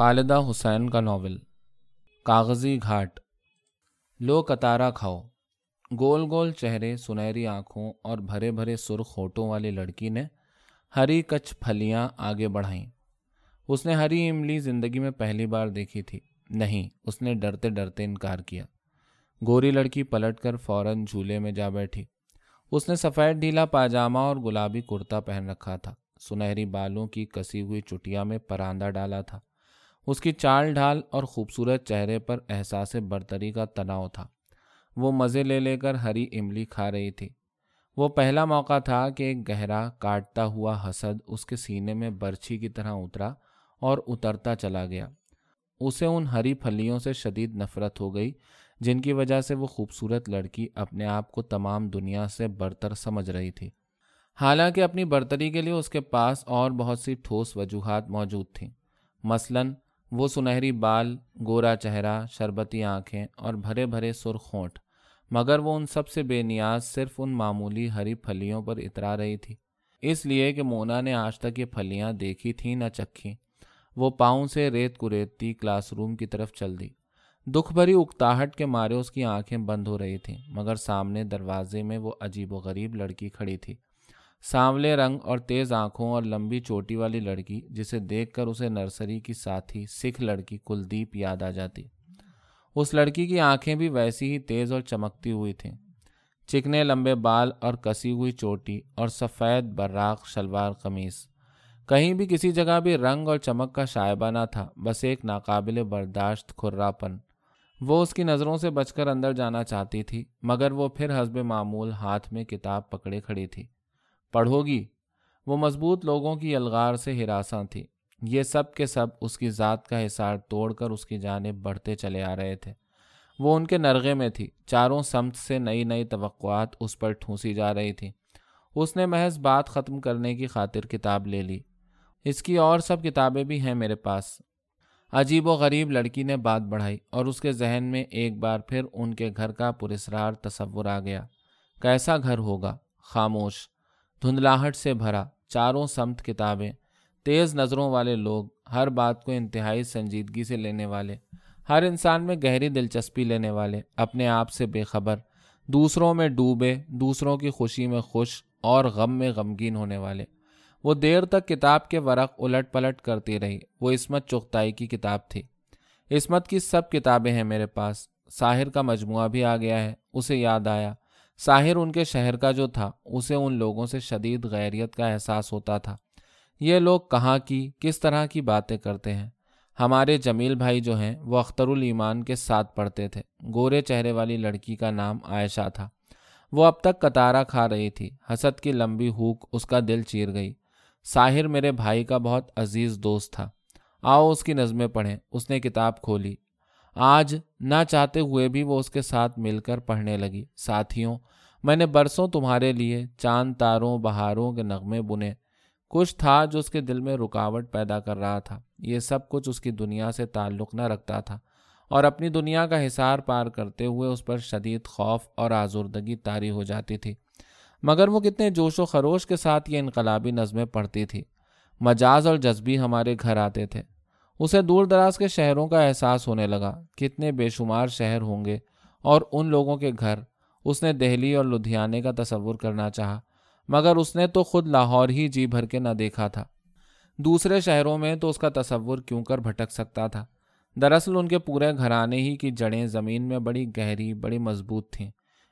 خالدہ حسین کا ناول، کاغذی گھاٹ۔ لو کتارا کھاؤ۔ گول گول چہرے، سنہری آنکھوں اور بھرے بھرے سرخ ہوٹوں والی لڑکی نے ہری کچھ پھلیاں آگے بڑھائیں۔ اس نے ہری املی زندگی میں پہلی بار دیکھی تھی۔ نہیں، اس نے ڈرتے ڈرتے انکار کیا۔ گوری لڑکی پلٹ کر فوراً جھولے میں جا بیٹھی۔ اس نے سفید ڈھیلا پاجامہ اور گلابی کرتا پہن رکھا تھا۔ سنہری بالوں کی کسی ہوئی چٹیا میں پراندہ ڈالا تھا۔ اس کی چال ڈھال اور خوبصورت چہرے پر احساس برتری کا تناؤ تھا۔ وہ مزے لے لے کر ہری املی کھا رہی تھی۔ وہ پہلا موقع تھا کہ ایک گہرا کاٹتا ہوا حسد اس کے سینے میں برچھی کی طرح اترا اور اترتا چلا گیا۔ اسے ان ہری پھلیوں سے شدید نفرت ہو گئی، جن کی وجہ سے وہ خوبصورت لڑکی اپنے آپ کو تمام دنیا سے برتر سمجھ رہی تھی۔ حالانکہ اپنی برتری کے لیے اس کے پاس اور بہت سی ٹھوس وجوہات موجود تھیں۔ مثلاً وہ سنہری بال، گورا چہرہ، شربتی آنکھیں اور بھرے بھرے سرخ ہونٹ، مگر وہ ان سب سے بے نیاز صرف ان معمولی ہری پھلیوں پر اترا رہی تھی۔ اس لیے کہ مونا نے آج تک یہ پھلیاں دیکھی تھیں، نہ چکھی وہ پاؤں سے ریت کریتتی کلاس روم کی طرف چل دی۔ دکھ بھری اکتاہٹ کے مارے اس کی آنکھیں بند ہو رہی تھیں، مگر سامنے دروازے میں وہ عجیب و غریب لڑکی کھڑی تھی۔ سانولے رنگ اور تیز آنکھوں اور لمبی چوٹی والی لڑکی، جسے دیکھ کر اسے نرسری کی ساتھی، سکھ لڑکی کلدیپ یاد آ جاتی۔ اس لڑکی کی آنکھیں بھی ویسی ہی تیز اور چمکتی ہوئی تھیں۔ چکنے لمبے بال اور کسی ہوئی چوٹی اور سفید براق شلوار قمیص۔ کہیں بھی کسی جگہ بھی رنگ اور چمک کا شائبہ نہ تھا، بس ایک ناقابل برداشت کھراپن۔ وہ اس کی نظروں سے بچ کر اندر جانا چاہتی تھی، مگر وہ پھر حسب معمول ہاتھ میں کتاب پکڑے کھڑی تھی۔ پڑھو گی وہ مضبوط لوگوں کی الغار سے ہراساں تھی۔ یہ سب کے سب اس کی ذات کا حصار توڑ کر اس کی جانب بڑھتے چلے آ رہے تھے۔ وہ ان کے نرغے میں تھی۔ چاروں سمت سے نئی نئی توقعات اس پر ٹھونسی جا رہی تھیں اس نے محض بات ختم کرنے کی خاطر کتاب لے لی۔ اس کی اور سب کتابیں بھی ہیں میرے پاس۔ عجیب و غریب لڑکی نے بات بڑھائی اور اس کے ذہن میں ایک بار پھر ان کے گھر کا پرسرار تصور آ گیا۔ کیسا گھر ہوگا؟ خاموش۔ دھندلاہٹ سے بھرا چاروں سمت کتابیں، تیز نظروں والے لوگ، ہر بات کو انتہائی سنجیدگی سے لینے والے، ہر انسان میں گہری دلچسپی لینے والے، اپنے آپ سے بے خبر، دوسروں میں ڈوبے، دوسروں کی خوشی میں خوش اور غم میں غمگین ہونے والے۔ وہ دیر تک کتاب کے ورق الٹ پلٹ کرتی رہی، وہ عصمت چغتائی کی کتاب تھی۔ عصمت کی سب کتابیں ہیں میرے پاس، ساحر کا مجموعہ بھی آ گیا ہے، اسے یاد آیا۔ ساحر ان کے شہر کا جو تھا، اسے ان لوگوں سے شدید غیریت کا احساس ہوتا تھا۔ یہ لوگ کہاں کی، کس طرح کی باتیں کرتے ہیں؟ ہمارے جمیل بھائی جو ہیں، وہ اختر الایمان کے ساتھ پڑھتے تھے۔ گورے چہرے والی لڑکی کا نام عائشہ تھا۔ وہ اب تک کتارا کھا رہی تھی۔ حسد کی لمبی ہوک اس کا دل چیر گئی۔ ساحر میرے بھائی کا بہت عزیز دوست تھا۔ آؤ اس کی نظمیں پڑھیں۔ اس نے کتاب کھولی۔ آج نہ چاہتے ہوئے بھی وہ اس کے ساتھ مل کر پڑھنے لگی۔ ساتھیوں، میں نے برسوں تمہارے لیے چاند، تاروں، بہاروں کے نغمے بنے۔ کچھ تھا جو اس کے دل میں رکاوٹ پیدا کر رہا تھا۔ یہ سب کچھ اس کی دنیا سے تعلق نہ رکھتا تھا۔ اور اپنی دنیا کا حصار پار کرتے ہوئے اس پر شدید خوف اور آزردگی طاری ہو جاتی تھی۔ مگر وہ کتنے جوش و خروش کے ساتھ یہ انقلابی نظمیں پڑھتی تھی۔ مجاز اور جذبی ہمارے گھر آتے تھے۔ اسے دور دراز کے شہروں کا احساس ہونے لگا کتنے بے شمار شہر ہوں گے اور ان لوگوں کے گھر، اس نے دہلی اور لدھیانے کا تصور کرنا چاہا، مگر اس نے تو خود لاہور ہی جی بھر کے نہ دیکھا تھا۔ دوسرے شہروں میں تو اس کا تصور کیوں کر بھٹک سکتا تھا؟ دراصل ان کے پورے گھرانے ہی کی جڑیں زمین میں بڑی گہری، بڑی مضبوط تھیں۔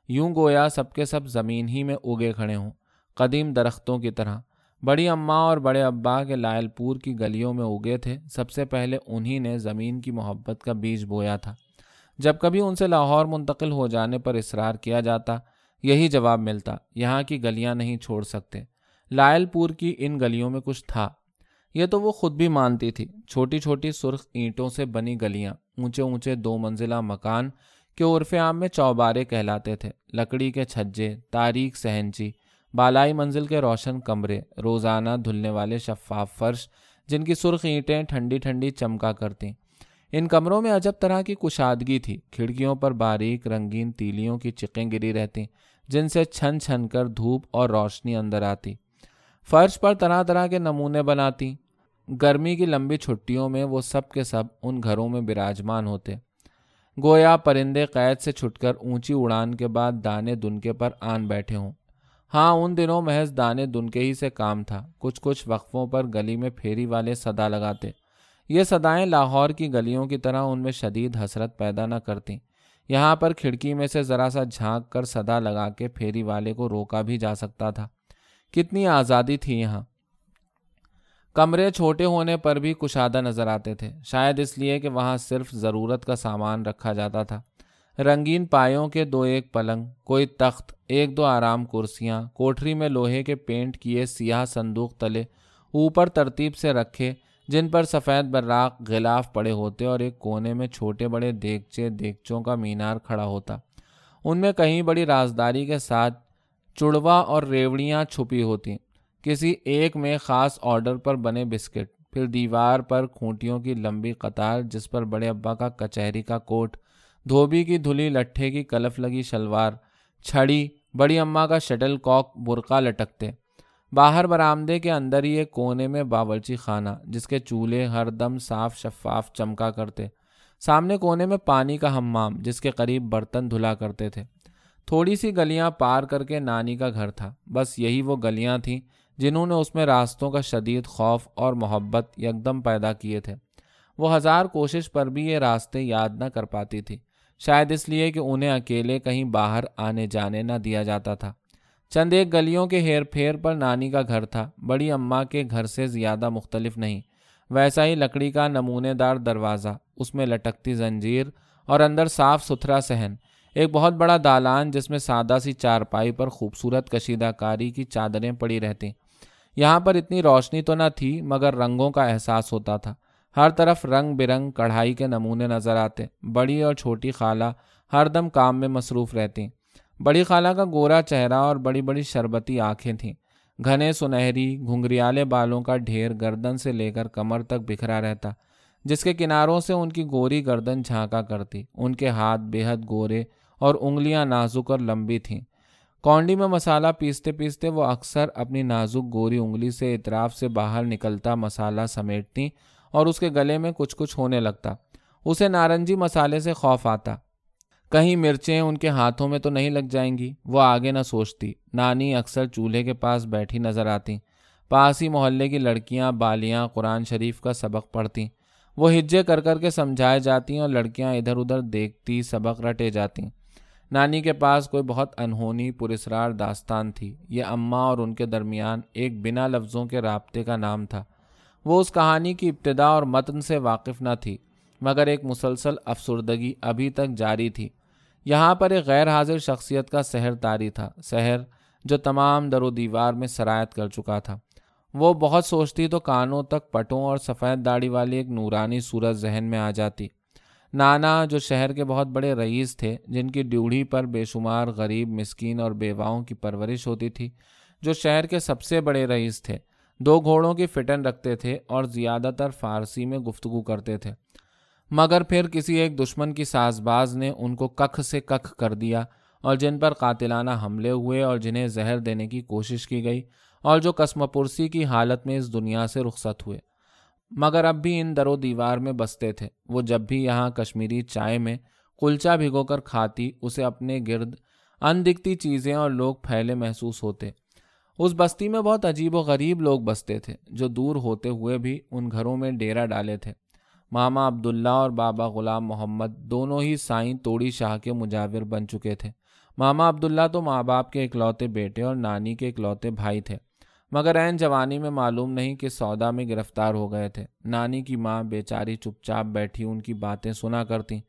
یوں گویا سب کے سب زمین ہی میں اگے کھڑے ہوں، قدیم درختوں کی طرح۔ بڑی اماں اور بڑے ابا کے لائل پور کی گلیوں میں اگے تھے۔ سب سے پہلے انہی نے زمین کی محبت کا بیج بویا تھا۔ جب کبھی ان سے لاہور منتقل ہو جانے پر اصرار کیا جاتا، یہی جواب ملتا، یہاں کی گلیاں نہیں چھوڑ سکتے۔ لائل پور کی ان گلیوں میں کچھ تھا۔ یہ تو وہ خود بھی مانتی تھی، چھوٹی چھوٹی سرخ اینٹوں سے بنی گلیاں، اونچے اونچے دو منزلہ مکان کے عرف عام میں چوبارے کہلاتے تھے، لکڑی کے چھجے تاریخ سہنچی بالائی منزل کے روشن کمرے، روزانہ دھلنے والے شفاف فرش جن کی سرخ اینٹیں ٹھنڈی ٹھنڈی چمکا کرتیں۔ ان کمروں میں عجب طرح کی کشادگی تھی۔ کھڑکیوں پر باریک رنگین تیلیوں کی چکیں گری رہتی جن سے چھن چھن کر دھوپ اور روشنی اندر آتی۔ فرش پر طرح طرح کے نمونے بناتی۔ گرمی کی لمبی چھٹیوں میں وہ سب کے سب ان گھروں میں براجمان ہوتے۔ گویا پرندے قید سے چھٹ کر اونچی اڑان کے بعد دانے دنکے پر آن بیٹھے ہوں۔ ہاں ان دنوں محض دانے دنکے ہی سے کام تھا۔ کچھ کچھ وقفوں پر گلی میں پھیری والے صدا لگاتے۔ یہ صدائیں لاہور کی گلیوں کی طرح ان میں شدید حسرت پیدا نہ کرتیں یہاں پر کھڑکی میں سے ذرا سا جھانک کر صدا لگا کے پھیری والے کو روکا بھی جا سکتا تھا۔ کتنی آزادی تھی یہاں۔ کمرے چھوٹے ہونے پر بھی کشادہ نظر آتے تھے۔ شاید اس لیے کہ وہاں صرف ضرورت کا سامان رکھا جاتا تھا۔ رنگین پایوں کے دو ایک پلنگ، کوئی تخت ایک دو آرام کرسیاں کوٹری میں لوہے کے پینٹ کیے سیاہ صندوق تلے، اوپر ترتیب سے رکھے، جن پر سفید براق غلاف پڑے ہوتے اور ایک کونے میں چھوٹے بڑے دیگچے، دیگچوں کا مینار کھڑا ہوتا۔ ان میں کہیں بڑی رازداری کے ساتھ چڑوا اور ریوڑیاں چھپی ہوتی۔ کسی ایک میں خاص آرڈر پر بنے بسکٹ، پھر دیوار پر کھونٹیوں کی لمبی قطار جس پر بڑے ابا کا کچہری کا کوٹ، دھوبی کی دھلی لٹھے کی کلف لگی شلوار چھڑی بڑی اماں کا شٹل کاک برقع لٹکتے۔ باہر برآمدے کے اندر ہی ایک کونے میں باورچی خانہ، جس کے چولہے ہر دم صاف شفاف چمکا کرتے۔ سامنے کونے میں پانی کا ہمام جس کے قریب برتن دھلا کرتے تھے۔ تھوڑی سی گلیاں پار کر کے نانی کا گھر تھا۔ بس یہی وہ گلیاں تھیں جنہوں نے اس میں راستوں کا شدید خوف اور محبت یکدم پیدا کیے تھے۔ وہ ہزار کوشش پر بھی یہ راستے یاد نہ کر پاتی تھی۔ شاید اس لیے کہ انہیں اکیلے کہیں باہر آنے جانے نہ دیا جاتا تھا۔ چند ایک گلیوں کے ہیر پھیر پر نانی کا گھر تھا۔ بڑی اماں کے گھر سے زیادہ مختلف نہیں۔ ویسا ہی لکڑی کا نمونے دار دروازہ، اس میں لٹکتی زنجیر اور اندر صاف ستھرا صحن۔ ایک بہت بڑا دالان جس میں سادہ سی چارپائی پر خوبصورت کشیدہ کاری کی چادریں پڑی رہتی یہاں پر اتنی روشنی تو نہ تھی، مگر رنگوں کا احساس ہوتا تھا۔ ہر طرف رنگ برنگ کڑھائی کے نمونے نظر آتے۔ بڑی اور چھوٹی خالہ ہر دم کام میں مصروف رہتی۔ بڑی خالہ کا گورا چہرہ اور بڑی بڑی شربتی آنکھیں تھیں۔ گھنے سنہری گھنگریالے بالوں کا ڈھیر گردن سے لے کر کمر تک بکھرا رہتا، جس کے کناروں سے ان کی گوری گردن جھانکا کرتی۔ ان کے ہاتھ بے حد گورے اور انگلیاں نازک اور لمبی تھیں۔ کونڈی میں مسالہ پیستے پیستے وہ اکثر اپنی نازک گوری انگلی سے اطراف سے باہر نکلتا مسالہ سمیٹتی اور اس کے گلے میں کچھ کچھ ہونے لگتا۔ اسے نارنجی مسالے سے خوف آتا۔ کہیں مرچیں ان کے ہاتھوں میں تو نہیں لگ جائیں گی۔ وہ آگے نہ سوچتی۔ نانی اکثر چولہے کے پاس بیٹھی نظر آتی۔ پاس ہی محلے کی لڑکیاں بالیاں قرآن شریف کا سبق پڑھتی۔ وہ ہجے کر کر کے سمجھائے جاتی اور لڑکیاں ادھر ادھر دیکھتی سبق رٹے جاتی۔ نانی کے پاس کوئی بہت انہونی پرسرار داستان تھی۔ یہ اماں اور ان کے درمیان ایک بنا لفظوں کے رابطے کا نام تھا۔ وہ اس کہانی کی ابتدا اور متن سے واقف نہ تھی، مگر ایک مسلسل افسردگی ابھی تک جاری تھی۔ یہاں پر ایک غیر حاضر شخصیت کا سحر تاری تھا، سحر جو تمام در و دیوار میں سرایت کر چکا تھا۔ وہ بہت سوچتی تو کانوں تک پٹوں اور سفید داڑھی والی ایک نورانی صورت ذہن میں آ جاتی۔ نانا، جو شہر کے بہت بڑے رئیس تھے، جن کی ڈیوڑھی پر بے شمار غریب، مسکین اور بیواؤں کی پرورش ہوتی تھی، جو شہر کے سب سے بڑے رئیس تھے۔ دو گھوڑوں کی فٹن رکھتے تھے اور زیادہ تر فارسی میں گفتگو کرتے تھے۔ مگر پھر کسی ایک دشمن کی ساز باز نے ان کو ککھ سے ککھ کر دیا اور جن پر قاتلانہ حملے ہوئے اور جنہیں زہر دینے کی کوشش کی گئی اور جو قسم پرسی کی حالت میں اس دنیا سے رخصت ہوئے۔ مگر اب بھی ان در و دیوار میں بستے تھے۔ وہ جب بھی یہاں کشمیری چائے میں کلچا بھگو کر کھاتی، اسے اپنے گرد ان دکھتی چیزیں اور لوگ پھیلے محسوس ہوتے۔ اس بستی میں بہت عجیب و غریب لوگ بستے تھے، جو دور ہوتے ہوئے بھی ان گھروں میں ڈیرا ڈالے تھے۔ ماما عبداللہ اور بابا غلام محمد دونوں ہی سائیں توڑی شاہ کے مجاور بن چکے تھے۔ ماما عبداللہ تو ماں باپ کے اکلوتے بیٹے اور نانی کے اکلوتے بھائی تھے، مگر عین جوانی میں معلوم نہیں کہ سودا میں گرفتار ہو گئے تھے۔ نانی کی ماں بیچاری چپ چاپ بیٹھی ان کی باتیں سنا کرتی۔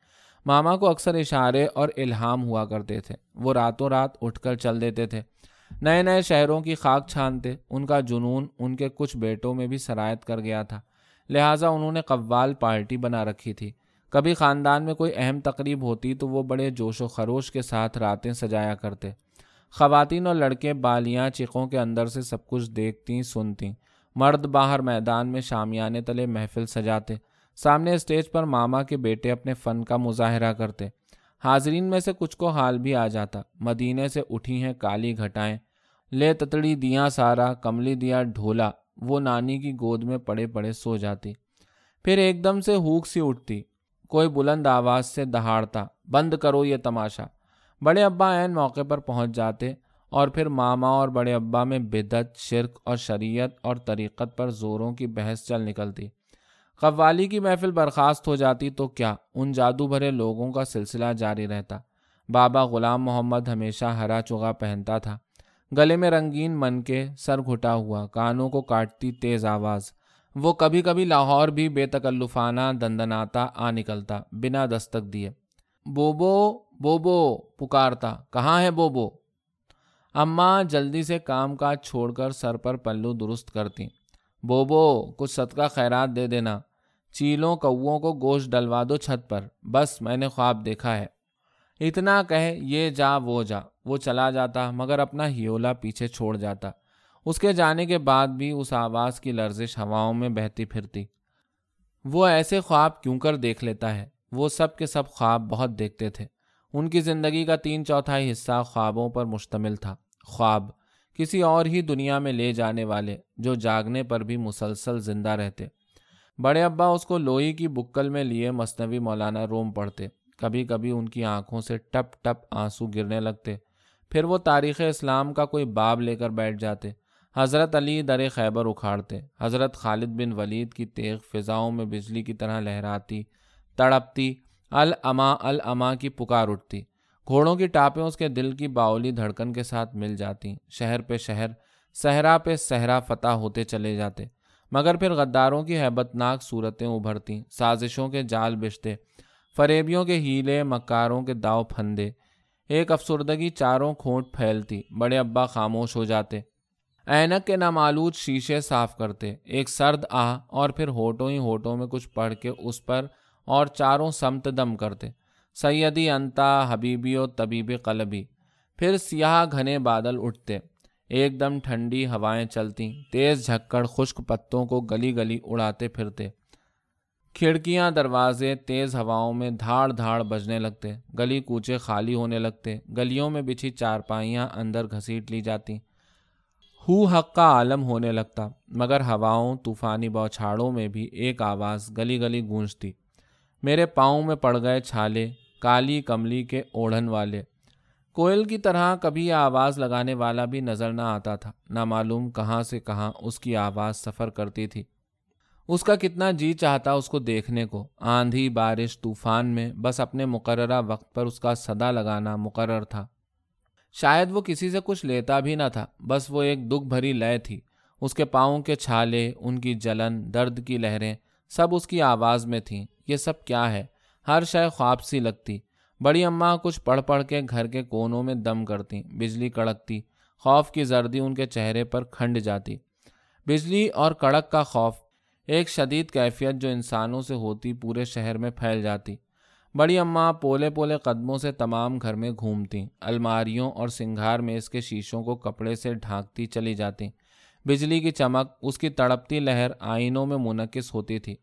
ماما کو اکثر اشارے اور الہام ہوا کرتے تھے، وہ راتوں رات اٹھ کر چل دیتے تھے۔ نئے نئے شہروں کی خاک چھانتے، ان کا جنون ان کے کچھ بیٹوں میں بھی سرایت کر گیا تھا۔ لہٰذا انہوں نے قوال پارٹی بنا رکھی تھی۔ کبھی خاندان میں کوئی اہم تقریب ہوتی تو وہ بڑے جوش و خروش کے ساتھ راتیں سجایا کرتے۔ خواتین اور لڑکے بالیاں چیخوں کے اندر سے سب کچھ دیکھتی سنتی مرد باہر میدان میں شامیانے تلے محفل سجاتے۔ سامنے اسٹیج پر ماما کے بیٹے اپنے فن کا مظاہرہ کرتے۔ حاضرین میں سے کچھ کو حال بھی آ جاتا۔ مدینے سے اٹھی ہیں کالی گھٹائیں۔ لے تتڑی دیا سارا، کملی دیا ڈھولا۔ وہ نانی کی گود میں پڑے پڑے سو جاتی۔ پھر ایک دم سے ہوک سی اٹھتی۔ کوئی بلند آواز سے دہاڑتا۔ بند کرو یہ تماشا۔ بڑے ابا عین موقع پر پہنچ جاتے اور پھر ماما اور بڑے ابا میں بدت شرک اور شریعت اور طریقت پر زوروں کی بحث چل نکلتی۔ قوالی کی محفل برخاست ہو جاتی تو کیا ان جادو بھرے لوگوں کا سلسلہ جاری رہتا؟ بابا غلام محمد ہمیشہ ہرا چوگا پہنتا تھا۔ گلے میں رنگین من کے سر گھٹا ہوا، کانوں کو کاٹتی تیز آواز۔ وہ کبھی کبھی لاہور بھی بے تکلفانہ دندناتا آ نکلتا، بنا دستک دیے۔ بوبو بوبو، پکارتا، کہاں ہے بوبو؟ اماں جلدی سے کام کاج چھوڑ کر سر پر پلو درست کرتی۔ بوبو، کچھ صدقہ خیرات دے دینا۔ چیلوں کووں کو گوشت ڈلوا دو چھت پر۔ بس، میں نے خواب دیکھا ہے۔ اتنا کہے یہ جا، وہ جا۔ وہ چلا جاتا، مگر اپنا ہیولا پیچھے چھوڑ جاتا۔ اس کے جانے کے بعد بھی اس آواز کی لرزش ہواؤں میں بہتی پھرتی۔ وہ ایسے خواب کیوں کر دیکھ لیتا ہے؟ وہ سب کے سب خواب بہت دیکھتے تھے۔ ان کی زندگی کا تین چوتھائی حصہ خوابوں پر مشتمل تھا۔ خواب، کسی اور ہی دنیا میں لے جانے والے جو جاگنے پر بھی مسلسل زندہ رہتے۔ بڑے ابا اس کو لوئی کی بکل میں لیے مصنوعی مولانا روم پڑھتے۔ کبھی کبھی ان کی آنکھوں سے ٹپ ٹپ آنسو گرنے لگتے۔ پھر وہ تاریخ اسلام کا کوئی باب لے کر بیٹھ جاتے۔ حضرت علی در خیبر اکھاڑتے۔ حضرت خالد بن ولید کی تیغ فضاؤں میں بجلی کی طرح لہراتی، تڑپتی الما الما کی پکار اٹھتی۔ گھوڑوں کی ٹاپیں اس کے دل کی باولی دھڑکن کے ساتھ مل جاتی۔ شہر پہ شہر، صحرا پہ صحرا فتح ہوتے چلے جاتے۔ مگر پھر غداروں کی ہیبت ناک صورتیں ابھرتی سازشوں کے جال بچتے فریبیوں کے ہیلے، مکاروں کے داؤ پھندے۔ ایک افسردگی چاروں کھونٹ پھیلتی، بڑے ابا خاموش ہو جاتے۔ اینک کے نامالود شیشے صاف کرتے، ایک سرد آہ اور پھر ہوٹوں ہی ہوٹوں میں کچھ پڑھ کے اس پر اور چاروں سمت دم کرتے۔ سیدی انتا حبیبی و طبیب قلبی۔ پھر سیاہ گھنے بادل اٹھتے۔ ایک دم ٹھنڈی ہوائیں چلتی تیز جھکڑ خشک پتوں کو گلی گلی اڑاتے پھرتے۔ کھڑکیاں، دروازے تیز ہواؤں میں دھاڑ دھاڑ بجنے لگتے۔ گلی کوچے خالی ہونے لگتے۔ گلیوں میں بچھی چارپائیاں اندر گھسیٹ لی جاتی۔ ہو حق کا عالم ہونے لگتا، مگر ہواؤں، طوفانی بوچھاڑوں میں بھی ایک آواز گلی گلی گونجتی۔ میرے پاؤں میں پڑ گئے چھالے، کالی کملی کے اوڑھن والے۔ کوئل کی طرح کبھی آواز لگانے والا بھی نظر نہ آتا تھا۔ نہ معلوم کہاں سے کہاں اس کی آواز سفر کرتی تھی۔ اس کا کتنا جی چاہتا اس کو دیکھنے کو۔ آندھی بارش طوفان میں بس اپنے مقررہ وقت پر اس کا صدا لگانا مقرر تھا۔ شاید وہ کسی سے کچھ لیتا بھی نہ تھا۔ بس وہ ایک دکھ بھری لیے تھی۔ اس کے پاؤں کے چھالے، ان کی جلن، درد کی لہریں سب اس کی آواز میں تھیں۔ یہ سب کیا ہے؟ ہر شے خواب سی لگتی۔ بڑی اماں کچھ پڑھ پڑھ کے گھر کے کونوں میں دم کرتی، بجلی کڑکتی، خوف کی زردی ان کے چہرے پر کھنڈ جاتی۔ بجلی اور کڑک کا خوف ایک شدید کیفیت جو انسانوں سے ہوتی پورے شہر میں پھیل جاتی۔ بڑی اماں پولے پولے قدموں سے تمام گھر میں گھومتی، الماریوں اور سنگھار میں اس کے شیشوں کو کپڑے سے ڈھانکتی چلی جاتی۔ بجلی کی چمک، اس کی تڑپتی لہر آئینوں میں منعقص ہوتی تھی۔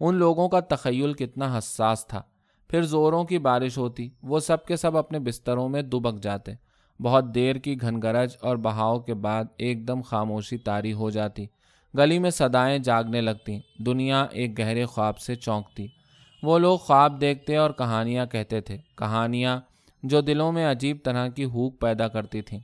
ان لوگوں کا تخیل کتنا حساس تھا۔ پھر زوروں کی بارش ہوتی، وہ سب کے سب اپنے بستروں میں دبک جاتے۔ بہت دیر کی گھن گرج اور بہاؤ کے بعد ایک دم خاموشی تاری ہو جاتی۔ گلی میں صدائیں جاگنے لگتی دنیا ایک گہرے خواب سے چونکتی۔ وہ لوگ خواب دیکھتے اور کہانیاں کہتے تھے، کہانیاں جو دلوں میں عجیب طرح کی ہوک پیدا کرتی تھیں۔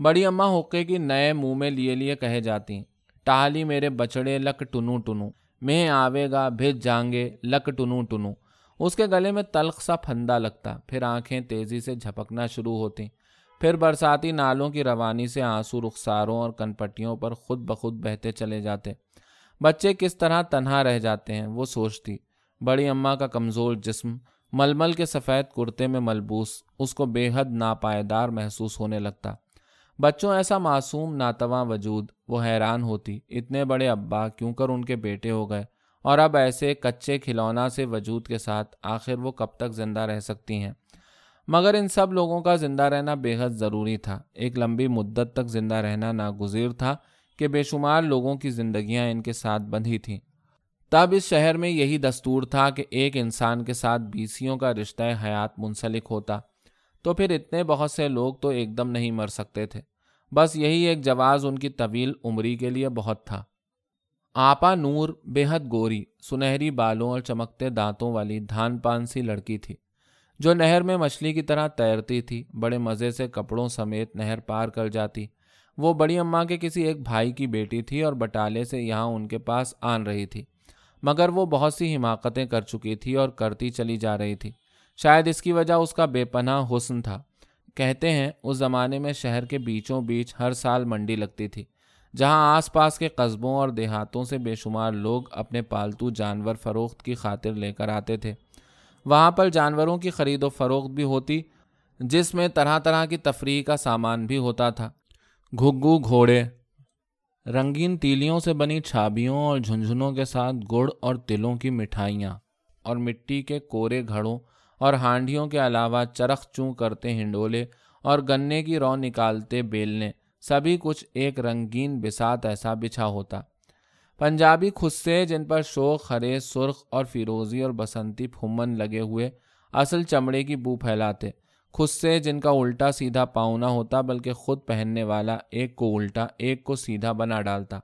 بڑی اماں حقے کی نئے منہ میں لیے لیے کہے جاتی ٹالی میرے بچڑے لک ٹنو ٹنو میں آوے گا بھیج جائیں گے لک ٹنو ٹنو۔ اس کے گلے میں تلخ سا پھندا لگتا، پھر آنکھیں تیزی سے جھپکنا شروع ہوتی پھر برساتی نالوں کی روانی سے آنسو رخساروں اور کنپٹیوں پر خود بخود بہتے چلے جاتے۔ بچے کس طرح تنہا رہ جاتے ہیں، وہ سوچتی۔ بڑی اماں کا کمزور جسم، ململ کے سفید کرتے میں ملبوس، اس کو بے حد ناپائیدار محسوس ہونے لگتا۔ بچوں ایسا معصوم ناتواں وجود، وہ حیران ہوتی، اتنے بڑے ابا کیوں کر ان کے بیٹے ہو گئے؟ اور اب ایسے کچے کھلونا سے وجود کے ساتھ آخر وہ کب تک زندہ رہ سکتی ہیں؟ مگر ان سب لوگوں کا زندہ رہنا بے حد ضروری تھا۔ ایک لمبی مدت تک زندہ رہنا ناگزیر تھا کہ بے شمار لوگوں کی زندگیاں ان کے ساتھ بندھی تھیں۔ تب اس شہر میں یہی دستور تھا کہ ایک انسان کے ساتھ بیسیوں کا رشتہ حیات منسلک ہوتا۔ تو پھر اتنے بہت سے لوگ تو ایک دم نہیں مر سکتے تھے۔ بس یہی ایک جواز ان کی طویل عمری کے لیے بہت تھا۔ آپا نور بے حد گوری، سنہری بالوں اور چمکتے دانتوں والی دھان پان سی لڑکی تھی، جو نہر میں مچھلی کی طرح تیرتی تھی، بڑے مزے سے کپڑوں سمیت نہر پار کر جاتی۔ وہ بڑی اماں کے کسی ایک بھائی کی بیٹی تھی اور بٹالے سے یہاں ان کے پاس آن رہی تھی، مگر وہ بہت سی حماقتیں کر چکی تھی اور کرتی چلی جا رہی تھی۔ شاید اس کی وجہ اس کا بے پناہ حسن تھا۔ کہتے ہیں، اس زمانے میں شہر کے بیچوں بیچ ہر سال منڈی لگتی تھی۔ جہاں آس پاس کے قصبوں اور دیہاتوں سے بے شمار لوگ اپنے پالتو جانور فروخت کی خاطر لے کر آتے تھے۔ وہاں پر جانوروں کی خرید و فروخت بھی ہوتی، جس میں طرح طرح کی تفریح کا سامان بھی ہوتا تھا۔ گھگو گھوڑے، رنگین تیلیوں سے بنی چھابیوں اور جھنجھنوں کے ساتھ گڑ اور تلوں کی مٹھائیاں اور مٹی کے کورے گھڑوں اور ہانڈیوں کے علاوہ چرخ چوں کرتے ہنڈولے اور گنے کی رو نکالتے بیلنے۔ سبھی کچھ ایک رنگین بسات ایسا بچھا ہوتا۔ پنجابی خصے جن پر شوق ہرے سرخ اور فیروزی اور بسنتی پھمن لگے ہوئے اصل چمڑے کی بو پھیلاتے۔ خصے جن کا الٹا سیدھا پاؤں نہ ہوتا، بلکہ خود پہننے والا ایک کو الٹا، ایک کو سیدھا بنا ڈالتا۔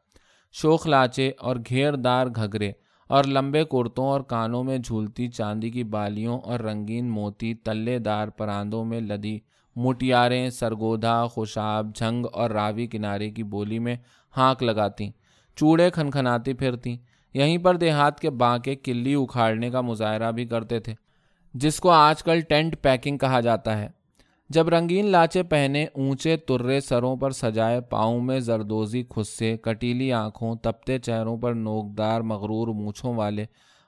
شوخ لاچے اور گھیر دار گھگرے اور لمبے کرتوں اور کانوں میں جھولتی چاندی کی بالیوں اور رنگین موتی تلے دار پراندوں میں لدی مٹیاریں سرگودا، خوشاب، جھنگ اور راوی کنارے کی بولی میں ہانک لگاتی۔ چوڑے کھنکھناتی پھرتی۔ یہیں پر دیہات کے بانکے کلی اکھاڑنے کا مظاہرہ بھی کرتے تھے، جس کو آج کل ٹینٹ پیکنگ کہا جاتا ہے۔ جب رنگین لاچے پہنے اونچے ترے سروں پر سجائے پاؤں میں زردوزی خصے کٹیلی آنکھوں، تپتے چہروں پر نوکدار، مغرور مونچھوں والے،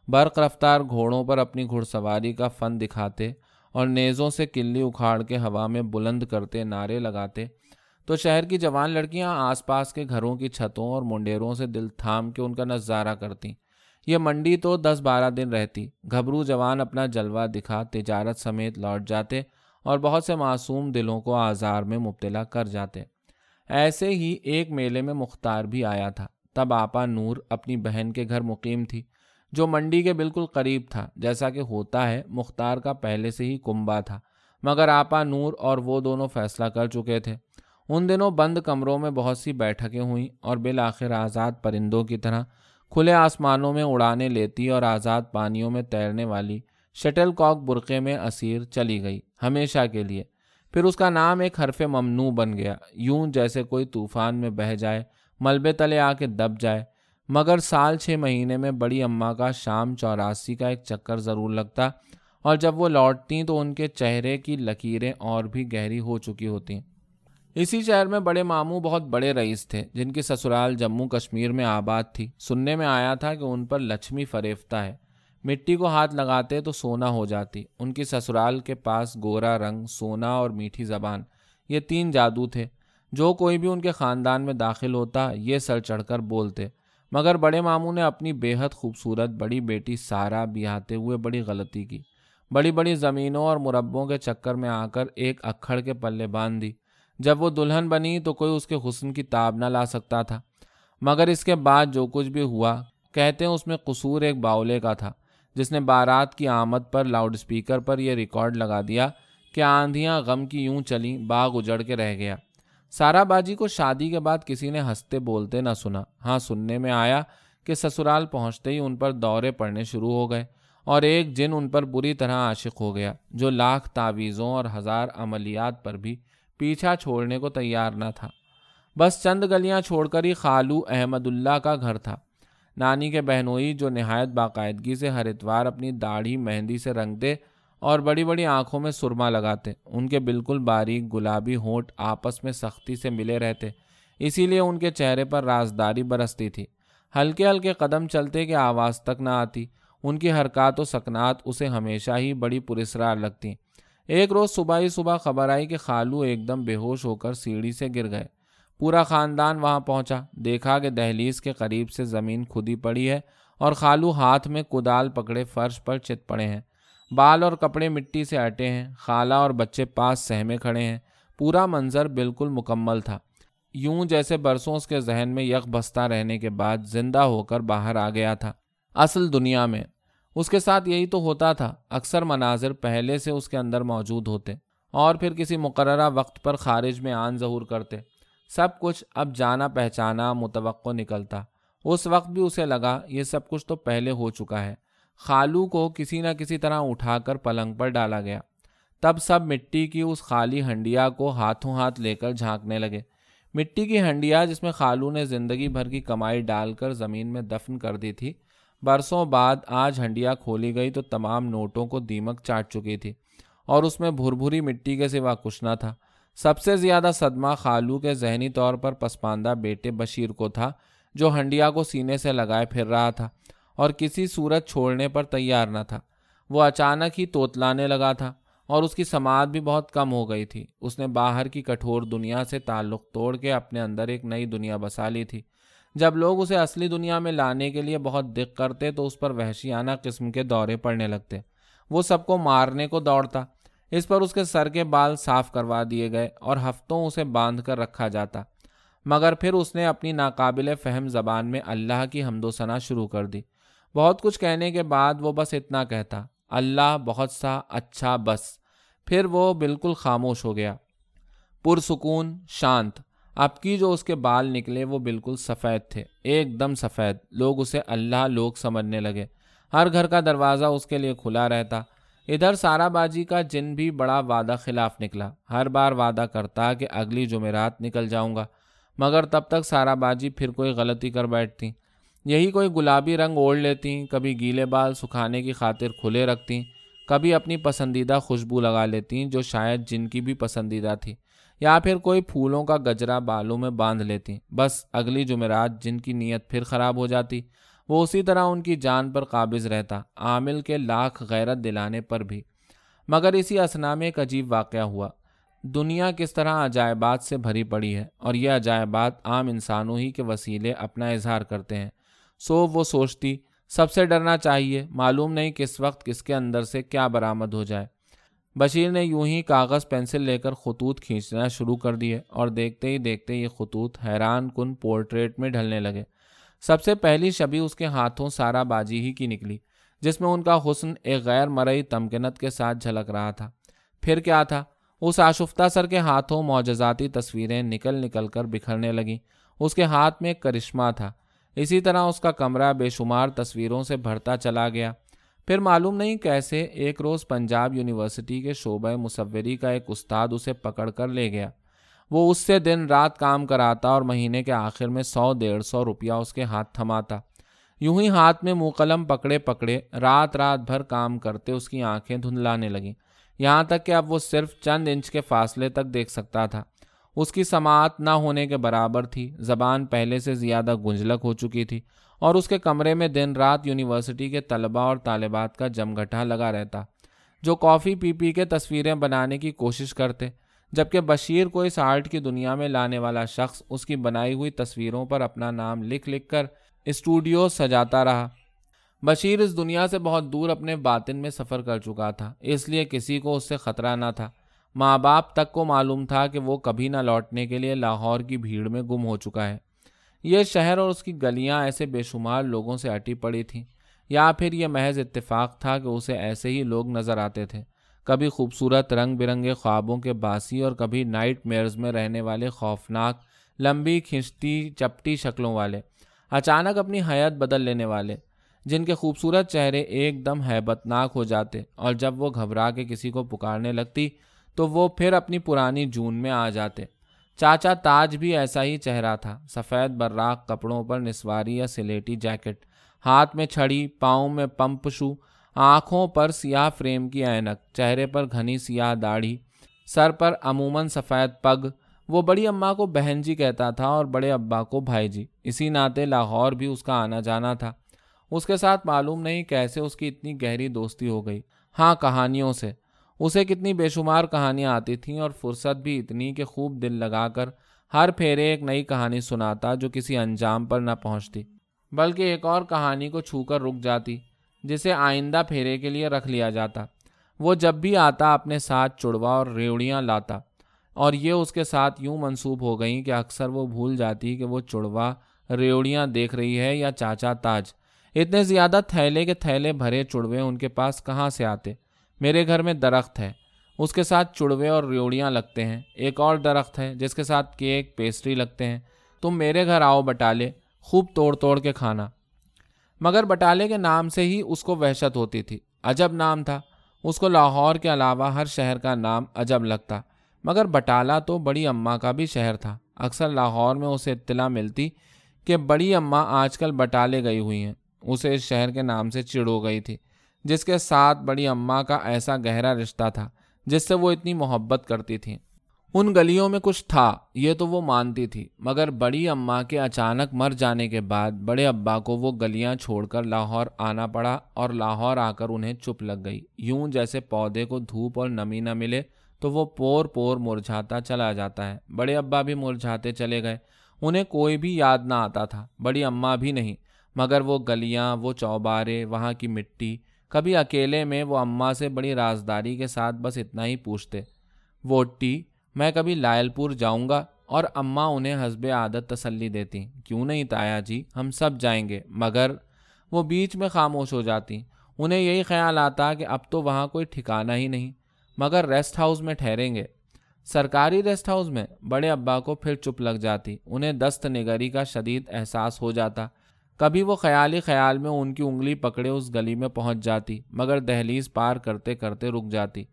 برق رفتار گھوڑوں پر اپنی گھڑ سواری کا فن دکھاتے اور نیزوں سے کلی اکھاڑ کے ہوا میں بلند کرتے، نعرے لگاتے۔ تو شہر کی جوان لڑکیاں آس پاس کے گھروں کی چھتوں اور منڈیروں سے دل تھام کے ان کا نظارہ کرتی۔ یہ منڈی تو دس بارہ دن رہتی۔ گھبرو جوان اپنا جلوہ دکھا، تجارت سمیت لوٹ جاتے اور بہت سے معصوم دلوں کو آزار میں مبتلا کر جاتے۔ ایسے ہی ایک میلے میں مختار بھی آیا تھا۔ تب آپا نور اپنی بہن کے گھر مقیم تھی۔ جو منڈی کے بالکل قریب تھا، جیسا کہ ہوتا ہے، مختار کا پہلے سے ہی کنبا تھا۔ مگر آپا نور اور وہ دونوں فیصلہ کر چکے تھے۔ ان دنوں بند کمروں میں بہت سی بیٹھکیں ہوئیں اور بالآخر آزاد پرندوں کی طرح کھلے آسمانوں میں اڑانے لیتی اور آزاد پانیوں میں تیرنے والی شٹل کاک برقعے میں اسیر چلی گئی ہمیشہ کے لیے۔ پھر اس کا نام ایک حرف ممنوع بن گیا۔ یوں جیسے کوئی طوفان میں بہہ جائے، ملبے تلے آ کے دب جائے۔ مگر سال چھ مہینے میں بڑی اماں کا شام چوراسی کا ایک چکر ضرور لگتا اور جب وہ لوٹتی تو ان کے چہرے کی لکیریں اور بھی گہری ہو چکی ہوتی اسی شہر میں بڑے ماموں بہت بڑے رئیس تھے جن کی سسرال جموں کشمیر میں آباد تھی۔ سننے میں آیا تھا کہ ان پر لچھمی فریفتہ ہے۔ مٹی کو ہاتھ لگاتے تو سونا ہو جاتی۔ ان کی سسرال کے پاس گورا رنگ، سونا اور میٹھی زبان۔ یہ تین جادو تھے۔ جو کوئی بھی ان کے خاندان میں داخل ہوتا، یہ سر چڑھ کر بولتے۔ مگر بڑے ماموں نے اپنی بے حد خوبصورت بڑی بیٹی سارا بیاہتے ہوئے بڑی غلطی کی۔ بڑی بڑی زمینوں اور مربوں کے چکر میں آ کر ایک اکھڑ کے پلے باندھ دی۔ جب وہ دلہن بنی تو کوئی اس کے حسن کی تاب نہ لا سکتا تھا۔ مگر اس کے بعد جو کچھ بھی ہوا، کہتے ہیں اس میں قصور ایک باولے کا تھا، جس نے بارات کی آمد پر لاؤڈ اسپیکر پر یہ ریکارڈ لگا دیا کہ آندھیاں غم کی یوں چلیں، باغ اجڑ کے رہ گیا۔ سارا باجی کو شادی کے بعد کسی نے ہنستے بولتے نہ سنا۔ ہاں سننے میں آیا کہ سسرال پہنچتے ہی ان پر دورے پڑنے شروع ہو گئے اور ایک جن ان پر بری طرح عاشق ہو گیا، جو لاکھ تعویذوں اور ہزار عملیات پر بھی پیچھا چھوڑنے کو تیار نہ تھا۔ بس چند گلیاں چھوڑ کر ہی خالو احمد اللہ کا گھر تھا۔ نانی کے بہنوئی جو نہایت باقاعدگی سے ہر اتوار اپنی داڑھی مہندی سے رنگ دے اور بڑی بڑی آنکھوں میں سرما لگاتے۔ ان کے بالکل باریک گلابی ہونٹ آپس میں سختی سے ملے رہتے۔ اسی لیے ان کے چہرے پر رازداری برستی تھی۔ ہلکے ہلکے قدم چلتے کہ آواز تک نہ آتی۔ ان کی حرکات و سکنات اسے ہمیشہ ہی بڑی پرسرار لگتی۔ ایک روز صبح ہی صبح خبر آئی کہ خالو ایک دم بے ہوش ہو کر سیڑھی سے گر گئے۔ پورا خاندان وہاں پہنچا۔ دیکھا کہ دہلیز کے قریب سے زمین کھدی پڑی ہے اور خالو ہاتھ میں کدال پکڑے فرش پر چت پڑے ہیں۔ بال اور کپڑے مٹی سے اٹے ہیں، خالہ اور بچے پاس سہمے کھڑے ہیں۔ پورا منظر بالکل مکمل تھا۔ یوں جیسے برسوں اس کے ذہن میں یک بستہ رہنے کے بعد زندہ ہو کر باہر آ گیا تھا۔ اصل دنیا میں۔ اس کے ساتھ یہی تو ہوتا تھا۔ اکثر مناظر پہلے سے اس کے اندر موجود ہوتے۔ اور پھر کسی مقررہ وقت پر خارج میں آن ظہور کرتے۔ سب کچھ اب جانا پہچانا متوقع نکلتا۔ اس وقت بھی اسے لگا، یہ سب کچھ تو پہلے ہو چکا ہے۔ خالو کو کسی نہ کسی طرح اٹھا کر پلنگ پر ڈالا گیا۔ تب سب مٹی کی اس خالی ہنڈیا کو ہاتھوں ہاتھ لے کر جھانکنے لگے۔ مٹی کی ہنڈیا جس میں خالو نے زندگی بھر کی کمائی ڈال کر زمین میں دفن کر دی تھی، برسوں بعد آج ہنڈیا کھولی گئی تو تمام نوٹوں کو دیمک چاٹ چکی تھی اور اس میں بھر بھری مٹی کے سوا کچھ نہ تھا۔ سب سے زیادہ صدمہ خالو کے ذہنی طور پر پسپاندہ بیٹے بشیر کو تھا، جو ہنڈیا کو سینے سے لگائے پھر رہا تھا۔ اور کسی صورت چھوڑنے پر تیار نہ تھا۔ وہ اچانک ہی توتلانے لگا تھا اور اس کی سماعت بھی بہت کم ہو گئی تھی۔ اس نے باہر کی کٹھور دنیا سے تعلق توڑ کے اپنے اندر ایک نئی دنیا بسا لی تھی۔ جب لوگ اسے اصلی دنیا میں لانے کے لیے بہت دق کرتے تو اس پر وحشیانہ قسم کے دورے پڑنے لگتے۔ وہ سب کو مارنے کو دوڑتا۔ اس پر اس کے سر کے بال صاف کروا دیے گئے اور ہفتوں اسے باندھ کر رکھا جاتا۔ مگر پھر اس نے اپنی ناقابل فہم زبان میں اللہ کی حمد و ثنا شروع کر دی۔ بہت کچھ کہنے کے بعد وہ بس اتنا کہتا، اللہ بہت سا اچھا بس۔ پھر وہ بالکل خاموش ہو گیا۔ پرسکون، شانت۔ اب کی جو اس کے بال نکلے وہ بالکل سفید تھے، ایک دم سفید۔ لوگ اسے اللہ لوگ سمجھنے لگے۔ ہر گھر کا دروازہ اس کے لیے کھلا رہتا۔ ادھر سارا باجی کا جن بھی بڑا وعدہ خلاف نکلا۔ ہر بار وعدہ کرتا کہ اگلی جمعرات نکل جاؤں گا۔ مگر تب تک سارا باجی پھر کوئی غلطی کر بیٹھتی۔ یہی کوئی گلابی رنگ اوڑھ لیتی کبھی گیلے بال سکھانے کی خاطر کھلے رکھتی کبھی اپنی پسندیدہ خوشبو لگا لیتی جو شاید جن کی بھی پسندیدہ تھی، یا پھر کوئی پھولوں کا گجرا بالوں میں باندھ لیتی بس اگلی جمعرات جن کی نیت پھر خراب ہو جاتی، وہ اسی طرح ان کی جان پر قابض رہتا، عامل کے لاکھ غیرت دلانے پر بھی۔ مگر اسی اسنا میں ایک عجیب واقعہ ہوا۔ دنیا کس طرح عجائبات سے بھری پڑی ہے، اور یہ عجائبات عام انسانوں ہی کے وسیلے اپنا اظہار کرتے ہیں۔ سو وہ سوچتی، سب سے ڈرنا چاہیے، معلوم نہیں کس وقت کس کے اندر سے کیا برآمد ہو جائے۔ بشیر نے یوں ہی کاغذ، پینسل لے کر خطوط کھینچنا شروع کر دیے اور دیکھتے ہی دیکھتے یہ خطوط حیران کن پورٹریٹ میں ڈھلنے لگے۔ سب سے پہلی شبی اس کے ہاتھوں سارا باجی ہی کی نکلی، جس میں ان کا حسن ایک غیر مرئی تمکنت کے ساتھ جھلک رہا تھا۔ پھر کیا تھا؟ اس آشفتہ سر کے ہاتھوں معجزاتی تصویریں نکل نکل کر بکھرنے لگیں۔ اس کے ہاتھ میں ایک کرشمہ تھا۔ اسی طرح اس کا کمرہ بے شمار تصویروں سے بھرتا چلا گیا۔ پھر معلوم نہیں کیسے ایک روز پنجاب یونیورسٹی کے شعبہ مصوری کا ایک استاد اسے پکڑ کر لے گیا۔ وہ اس سے دن رات کام کراتا اور مہینے کے آخر میں سو ڈیڑھ سو روپیہ اس کے ہاتھ تھماتا۔ یوں ہی ہاتھ میں منہ قلم پکڑے پکڑے رات رات بھر کام کرتے اس کی آنکھیں دھندلانے لگیں۔ یہاں تک کہ اب وہ صرف چند انچ کے فاصلے تک دیکھ سکتا تھا۔ اس کی سماعت نہ ہونے کے برابر تھی۔ زبان پہلے سے زیادہ گنجلک ہو چکی تھی اور اس کے کمرے میں دن رات یونیورسٹی کے طلباء اور طالبات کا جمگھٹا لگا رہتا، جو کافی پی پی کے تصویریں بنانے کی کوشش کرتے، جبکہ بشیر کو اس آرٹ کی دنیا میں لانے والا شخص اس کی بنائی ہوئی تصویروں پر اپنا نام لکھ لکھ کر اسٹوڈیو سجاتا رہا۔ بشیر اس دنیا سے بہت دور اپنے باطن میں سفر کر چکا تھا، اس لیے کسی کو اس سے خطرہ نہ تھا۔ ماں باپ تک کو معلوم تھا کہ وہ کبھی نہ لوٹنے کے لیے لاہور کی بھیڑ میں گم ہو چکا ہے۔ یہ شہر اور اس کی گلیاں ایسے بے شمار لوگوں سے اٹی پڑی تھیں۔ یا پھر یہ محض اتفاق تھا کہ اسے ایسے ہی لوگ نظر آتے تھے۔ کبھی خوبصورت رنگ برنگے خوابوں کے باسی اور کبھی نائٹ میئرز میں رہنے والے خوفناک، لمبی، کھنچتی، چپٹی شکلوں والے، اچانک اپنی حیت بدل لینے والے، جن کے خوبصورت چہرے ایک دم حیبت ناک ہو جاتے اور جب وہ گھبرا کے کسی کو پکارنے لگتی تو وہ پھر اپنی پرانی جون میں آ جاتے۔ چاچا تاج بھی ایسا ہی چہرہ تھا، سفید براق کپڑوں پر نسواری یا سلیٹی جیکٹ، ہاتھ میں چھڑی، پاؤں میں پمپ شو، آنکھوں پر سیاہ فریم کی اینک، چہرے پر گھنی سیاہ داڑھی، سر پر عموماً سفید پگ۔ وہ بڑی اماں کو بہن جی کہتا تھا اور بڑے ابا کو بھائی جی۔ اسی ناطے لاہور بھی اس کا آنا جانا تھا۔ اس کے ساتھ معلوم نہیں کیسے اس کی اتنی گہری دوستی ہو گئی۔ ہاں کہانیوں سے۔ اسے کتنی بے شمار کہانیاں آتی تھیں اور فرصت بھی اتنی کہ خوب دل لگا کر ہر پھیرے ایک نئی کہانی سناتا جو کسی انجام پر نہ پہنچتی، بلکہ ایک اور کہانی کو چھو کر رک جاتی، جسے آئندہ پھیرے کے لیے رکھ لیا جاتا۔ وہ جب بھی آتا اپنے ساتھ چڑوا اور ریوڑیاں لاتا، اور یہ اس کے ساتھ یوں منسوب ہو گئیں کہ اکثر وہ بھول جاتی کہ وہ چڑوا، ریوڑیاں دیکھ رہی ہے یا چاچا تاج۔ اتنے زیادہ تھیلے کے تھیلے بھرے چڑوے ان کے پاس کہاں سے آتے؟ میرے گھر میں درخت ہے۔ اس کے ساتھ چڑوے اور ریوڑیاں لگتے ہیں۔ ایک اور درخت ہے جس کے ساتھ کیک، پیسٹری لگتے ہیں۔ تم میرے گھر آؤ بٹالے، خوب توڑ توڑ کے کھانا۔ مگر بٹالے کے نام سے ہی اس کو وحشت ہوتی تھی۔ عجب نام تھا۔ اس کو لاہور کے علاوہ ہر شہر کا نام عجب لگتا۔ مگر بٹالہ تو بڑی اماں کا بھی شہر تھا۔ اکثر لاہور میں اسے اطلاع ملتی کہ بڑی اماں آج کل بٹالے گئی ہوئی ہیں۔ اسے اس شہر کے نام سے چڑ ہو گئی تھی۔ جس کے ساتھ بڑی اماں کا ایسا گہرا رشتہ تھا، جس سے وہ اتنی محبت کرتی تھیں۔ ان گلیوں میں کچھ تھا، یہ تو وہ مانتی تھی، مگر بڑی اماں کے اچانک مر جانے کے بعد بڑے ابا کو وہ گلیاں چھوڑ کر لاہور آنا پڑا اور لاہور آ کر انہیں چپ لگ گئی۔ یوں جیسے پودے کو دھوپ اور نمی نہ ملے تو وہ پور پور مرجھاتا چلا جاتا ہے۔ بڑے ابا بھی مرجھاتے چلے گئے۔ انہیں کوئی بھی یاد نہ آتا تھا۔ بڑی اماں بھی نہیں، مگر وہ گلیاں، وہ چوبارے، وہاں کی مٹی کبھی اکیلے میں وہ اماں سے بڑی رازداری کے ساتھ بس اتنا ہی پوچھتے ووٹی میں کبھی لائل پور جاؤں گا؟ اور اماں انہیں حسب عادت تسلی دیتی، کیوں نہیں تایا جی ہم سب جائیں گے۔ مگر وہ بیچ میں خاموش ہو جاتی۔ انہیں یہی خیال آتا کہ اب تو وہاں کوئی ٹھکانہ ہی نہیں، مگر ریسٹ ہاؤس میں ٹھہریں گے۔ سرکاری ریسٹ ہاؤس میں بڑے ابا کو پھر چپ لگ جاتی، انہیں دست نگری کا شدید احساس ہو جاتا۔ کبھی وہ خیالی خیال میں ان کی انگلی پکڑے اس گلی میں پہنچ جاتی، مگر دہلیز پار کرتے کرتے رک جاتی۔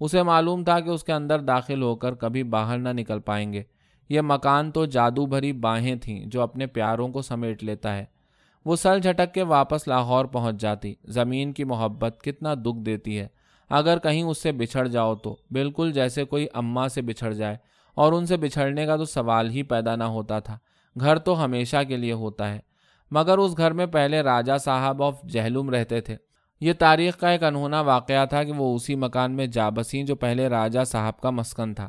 اسے معلوم تھا کہ اس کے اندر داخل ہو کر کبھی باہر نہ نکل پائیں گے۔ یہ مکان تو جادو بھری باہیں تھیں جو اپنے پیاروں کو سمیٹ لیتا ہے۔ وہ سل جھٹک کے واپس لاہور پہنچ جاتی۔ زمین کی محبت کتنا دکھ دیتی ہے۔ اگر کہیں اس سے بچھڑ جاؤ تو۔ بالکل جیسے کوئی اماں سے بچھڑ جائے۔ اور ان سے بچھڑنے کا تو سوال ہی پیدا نہ ہوتا تھا۔ گھر تو ہمیشہ کے لیے ہوتا ہے۔ مگر اس گھر میں پہلے راجہ صاحب آف جہلوم رہتے تھے۔ یہ تاریخ کا ایک انہونا واقعہ تھا کہ وہ اسی مکان میں جا بسیں جو پہلے راجہ صاحب کا مسکن تھا۔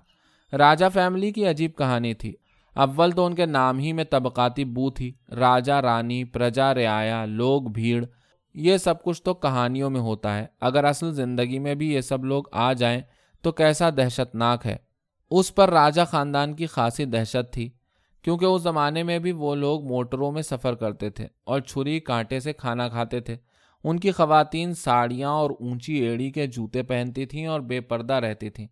راجہ فیملی کی عجیب کہانی تھی۔ اول تو ان کے نام ہی میں طبقاتی بو تھی۔ راجہ رانی، پرجا رعایا، لوگ، بھیڑ، یہ سب کچھ تو کہانیوں میں ہوتا ہے۔ اگر اصل زندگی میں بھی یہ سب لوگ آ جائیں تو کیسا دہشت ناک ہے۔ اس پر راجہ خاندان کی خاصی دہشت تھی۔ کیونکہ اس زمانے میں بھی وہ لوگ موٹروں میں سفر کرتے تھے اور چھری کانٹے سے کھانا کھاتے تھے۔ ان کی خواتین ساڑیاں اور اونچی ایڑی کے جوتے پہنتی تھیں اور بے پردہ رہتی تھیں۔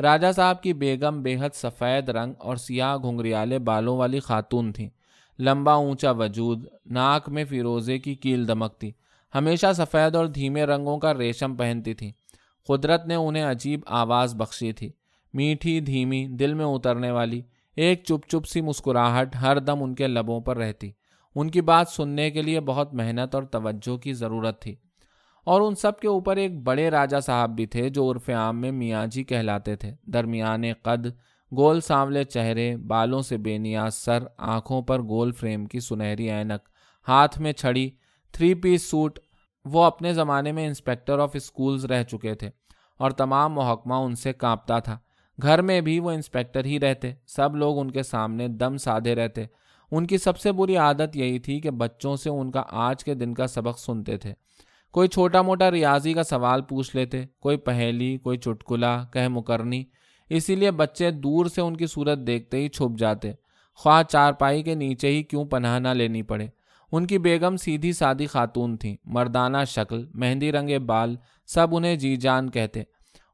راجہ صاحب کی بیگم بے حد سفید رنگ اور سیاہ گھنگریالے بالوں والی خاتون تھیں۔ لمبا اونچا وجود، ناک میں فیروزے کی کیل دمکتی ہمیشہ سفید اور دھیمے رنگوں کا ریشم پہنتی تھیں۔ قدرت نے انہیں عجیب آواز بخشی تھی۔ میٹھی، دھیمی، دل میں اترنے والی۔ ایک چپ چپ سی مسکراہٹ ہر دم ان کے لبوں پر رہتی۔ ان کی بات سننے کے لیے بہت محنت اور توجہ کی ضرورت تھی۔ اور ان سب کے اوپر ایک بڑے راجہ صاحب بھی تھے جو عرف عام میں میاں جی کہلاتے تھے۔ درمیان قد، گول سانولے چہرے، بالوں سے بے نیاز سر، آنکھوں پر گول فریم کی سنہری اینک ہاتھ میں چھڑی تھری پیس سوٹ، وہ اپنے زمانے میں انسپیکٹر آف اسکولز رہ چکے تھے اور تمام محکمہ ان سے کانپتا تھا۔ گھر میں بھی وہ انسپیکٹر ہی رہتے، سب لوگ ان کے سامنے دم سادھے رہتے۔ ان کی سب سے بری عادت یہی تھی کہ بچوں سے ان کا آج کے دن کا سبق سنتے تھے۔ کوئی چھوٹا موٹا ریاضی کا سوال پوچھ لیتے، کوئی پہیلی کوئی چٹکلا کہ مکرنی۔ اسی لیے بچے دور سے ان کی صورت دیکھتے ہی چھپ جاتے۔ خواہ چارپائی کے نیچے ہی کیوں پناہ نہ لینی پڑے۔ ان کی بیگم سیدھی سادی خاتون تھیں، مردانہ شکل، مہندی رنگے بال، سب انہیں جی جان کہتے۔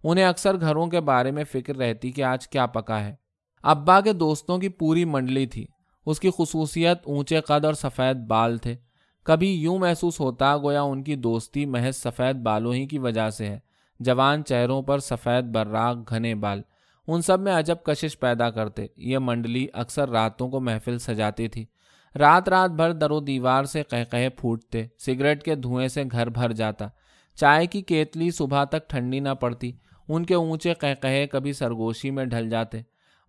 انہیں اکثر گھروں کے بارے میں فکر رہتی کہ آج کیا پکا ہے۔ ابا کے دوستوں کی پوری منڈلی تھی۔ اس کی خصوصیت اونچے قد اور سفید بال تھے۔ کبھی یوں محسوس ہوتا گویا ان کی دوستی محض سفید بالوں ہی کی وجہ سے ہے۔ جوان چہروں پر سفید براغ، گھنے بال۔ ان سب میں عجب کشش پیدا کرتے۔ یہ منڈلی اکثر راتوں کو محفل سجاتی تھی۔ رات رات بھر در و دیوار سے کہہ پھوٹتے۔ سگریٹ کے دھوئیں سے گھر بھر جاتا۔ چائے کی کیتلی صبح تک ٹھنڈی نہ پڑتی۔ ان کے اونچے کہے کبھی سرگوشی میں ڈھل جاتے۔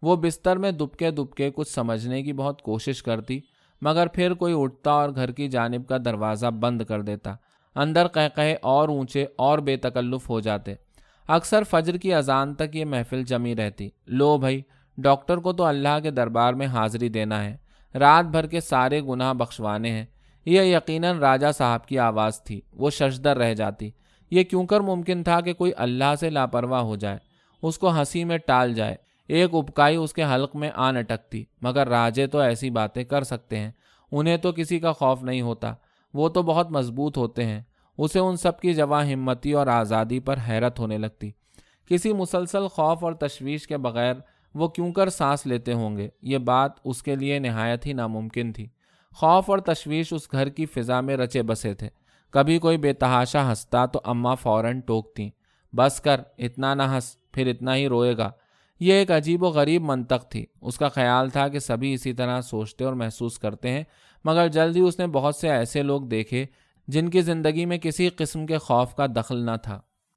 وہ بستر میں دبکے دبکے کچھ سمجھنے کی بہت کوشش کرتی، مگر پھر کوئی اٹھتا اور گھر کی جانب کا دروازہ بند کر دیتا۔ اندر کہے اور اونچے اور بے تکلف ہو جاتے۔ اکثر فجر کی اذان تک یہ محفل جمی رہتی۔ لو بھائی، ڈاکٹر کو تو اللہ کے دربار میں حاضری دینا ہے۔ رات بھر کے سارے گناہ بخشوانے ہیں۔ یہ یقیناً راجہ صاحب کی آواز تھی۔ وہ ششدر رہ جاتی۔ یہ کیوں کر ممکن تھا کہ کوئی اللہ سے لاپرواہ ہو جائے؟ اس کو ہنسی میں ٹال جائے۔ ایک اپکائی اس کے حلق میں آ اٹکتی مگر راجے تو ایسی باتیں کر سکتے ہیں۔ انہیں تو کسی کا خوف نہیں ہوتا، وہ تو بہت مضبوط ہوتے ہیں۔ اسے ان سب کی جواں ہمتی اور آزادی پر حیرت ہونے لگتی۔ کسی مسلسل خوف اور تشویش کے بغیر وہ کیوں کر سانس لیتے ہوں گے؟ یہ بات اس کے لیے نہایت ہی ناممکن تھی۔ خوف اور تشویش اس گھر کی فضا میں رچے بسے تھے۔ کبھی کوئی بے تحاشا ہنستا تو اماں فوراً ٹوکتی بس کر، اتنا نہ ہنس، پھر اتنا ہی روئے گا۔ یہ ایک عجیب و غریب منطق تھی۔ اس کا خیال تھا کہ سبھی اسی طرح سوچتے اور محسوس کرتے ہیں، مگر جلد ہی اس نے بہت سے ایسے لوگ دیکھے جن کی زندگی میں کسی قسم کے خوف کا دخل نہ تھا۔